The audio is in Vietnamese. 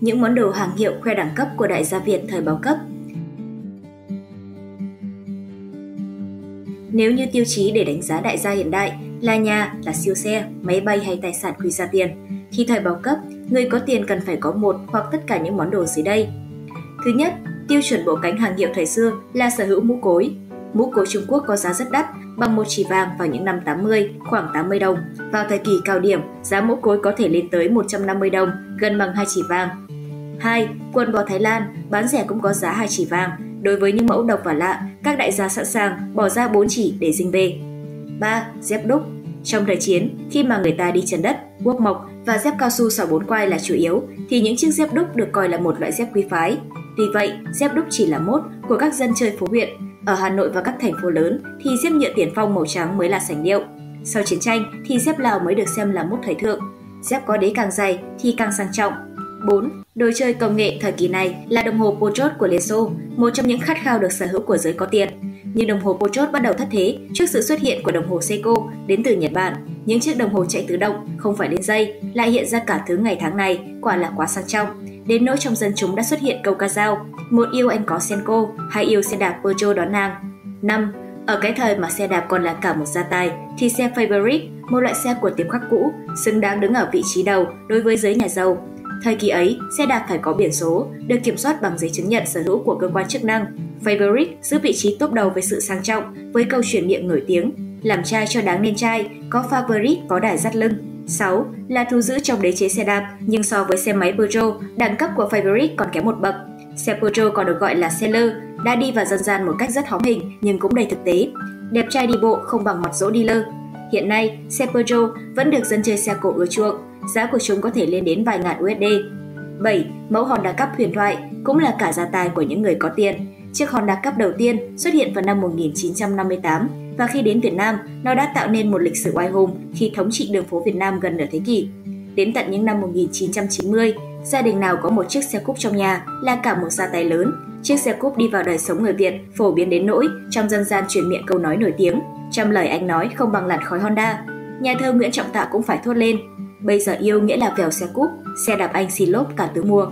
những món đồ hàng hiệu khoe đẳng cấp của đại gia Việt thời bao cấp. Nếu như tiêu chí để đánh giá đại gia hiện đại là nhà, là siêu xe, máy bay hay tài sản quý giá tiền, thì thời bao cấp, người có tiền cần phải có một hoặc tất cả những món đồ dưới đây. Thứ nhất, tiêu chuẩn bộ cánh hàng hiệu thời xưa là sở hữu mũ cối. Mũ cối Trung Quốc có giá rất đắt, bằng một chỉ vàng vào những năm 80, khoảng 80 đồng. Vào thời kỳ cao điểm, giá mũ cối có thể lên tới 150 đồng, gần bằng hai chỉ vàng. 2. Quần bò Thái Lan bán rẻ cũng có giá hai chỉ vàng. Đối với những mẫu độc và lạ, các đại gia sẵn sàng bỏ ra 4 chỉ để dinh về. 3. Dép đúc Trong thời chiến, khi mà người ta đi chân đất, guốc mộc và dép cao su sỏ bốn quai là chủ yếu, thì những chiếc dép đúc được coi là một loại dép quý phái. vì vậy, dép đúc chỉ là mốt của các dân chơi phố huyện. Ở Hà Nội và các thành phố lớn thì xếp nhựa tiền phong màu trắng mới là sành điệu. Sau chiến tranh thì dép Lào mới được xem là mốt thời thượng. Dép có đế càng dày thì càng sang trọng, 4. Đồ chơi công nghệ thời kỳ này là đồng hồ Pochot của Liên Xô, một trong những khát khao được sở hữu của giới có tiền. Nhưng đồng hồ Pochot bắt đầu thất thế trước sự xuất hiện của đồng hồ Seiko đến từ Nhật Bản. Những chiếc đồng hồ chạy tự động, không phải đến dây, lại hiện ra cả thứ ngày tháng này, quả là quá sang trọng. Đến nỗi trong dân chúng đã xuất hiện câu ca dao, một yêu anh có Senko, hai yêu xe đạp Peugeot đón nàng. 5. Ở cái thời mà xe đạp còn là cả một gia tài, thì xe Favorite, một loại xe của tiệm khắc cũ, xứng đáng đứng ở vị trí đầu đối với giới nhà giàu Thời kỳ ấy, xe đạp phải có biển số, được kiểm soát bằng giấy chứng nhận sở hữu của cơ quan chức năng. Favorite giữ vị trí top đầu với sự sang trọng, với câu chuyển miệng nổi tiếng, làm trai cho đáng nên trai, có Favorite có đài dắt lưng. 6. Là thu giữ trong đế chế xe đạp, nhưng so với xe máy Peugeot, đẳng cấp của fabric còn kém một bậc. Xe Peugeot còn được gọi là xe lơ đã đi vào dân gian một cách rất hóm hình nhưng cũng đầy thực tế. Đẹp trai đi bộ không bằng mặt dỗ lơ Hiện nay, xe Peugeot vẫn được dân chơi xe cổ ưa chuộng, giá của chúng có thể lên đến vài ngàn USD. 7. Mẫu Honda Cup huyền thoại cũng là cả gia tài của những người có tiền. Chiếc Honda Cup đầu tiên xuất hiện vào năm 1958 và khi đến Việt Nam, nó đã tạo nên một lịch sử oai hùng khi thống trị đường phố Việt Nam gần nửa thế kỷ. Đến tận những năm 1990, gia đình nào có một chiếc xe cúp trong nhà là cả một gia tài lớn. Chiếc xe cúp đi vào đời sống người Việt phổ biến đến nỗi trong dân gian truyền miệng câu nói nổi tiếng, trăm lời anh nói không bằng làn khói Honda. Nhà thơ Nguyễn Trọng Tạ cũng phải thốt lên, Bây giờ yêu nghĩa là vèo xe cúp, xe đạp anh xì lốp cả tứ mua.